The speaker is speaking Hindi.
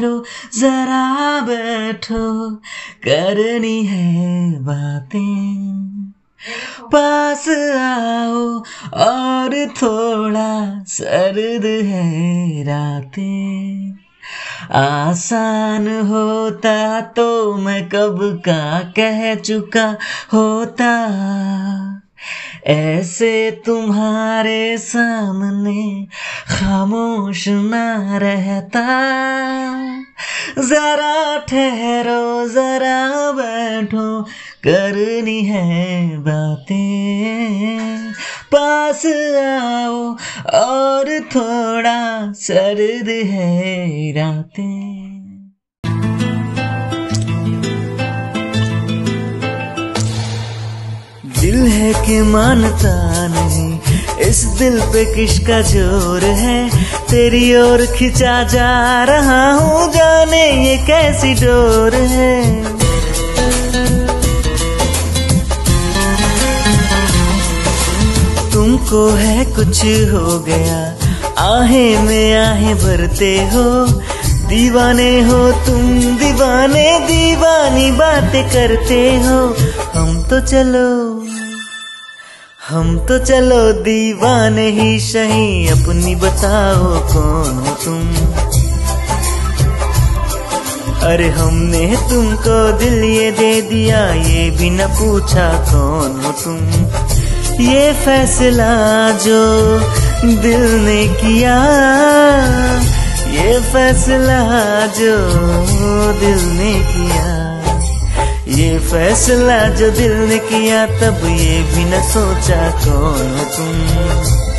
ठहरो जरा बैठो, करनी है बातें। पास आओ और थोड़ा सर्द है रातें। आसान होता तो मैं कब का कह चुका होता। ऐसे तुम्हारे सामने खामोश ना रहता। जरा ठहरो, जरा बैठो, करनी है बातें। पास आओ और थोड़ा सर्द है रातें। दिल है कि मानता नहीं इस दिल पे किसका ज़ोर है? तेरी ओर खिंचा जा रहा हूँ, जाने ये कैसी डोर है? तुमको है कुछ हो गया, आहे में आहे भरते हो। दीवाने हो तुम, दीवाने दीवानी बातें करते हो। हम तो चलो। हम तो चलो दीवाने ही सही, अपनी बताओ कौन हो तुम? अरे हमने तुमको दिल ये दे दिया, ये भी न पूछा कौन हो तुम? ये फैसला जो दिल ने किया, ये फैसला जो दिल ने किया। फैसला जो दिल ने किया तब ये भी न सोचा कौन तुम।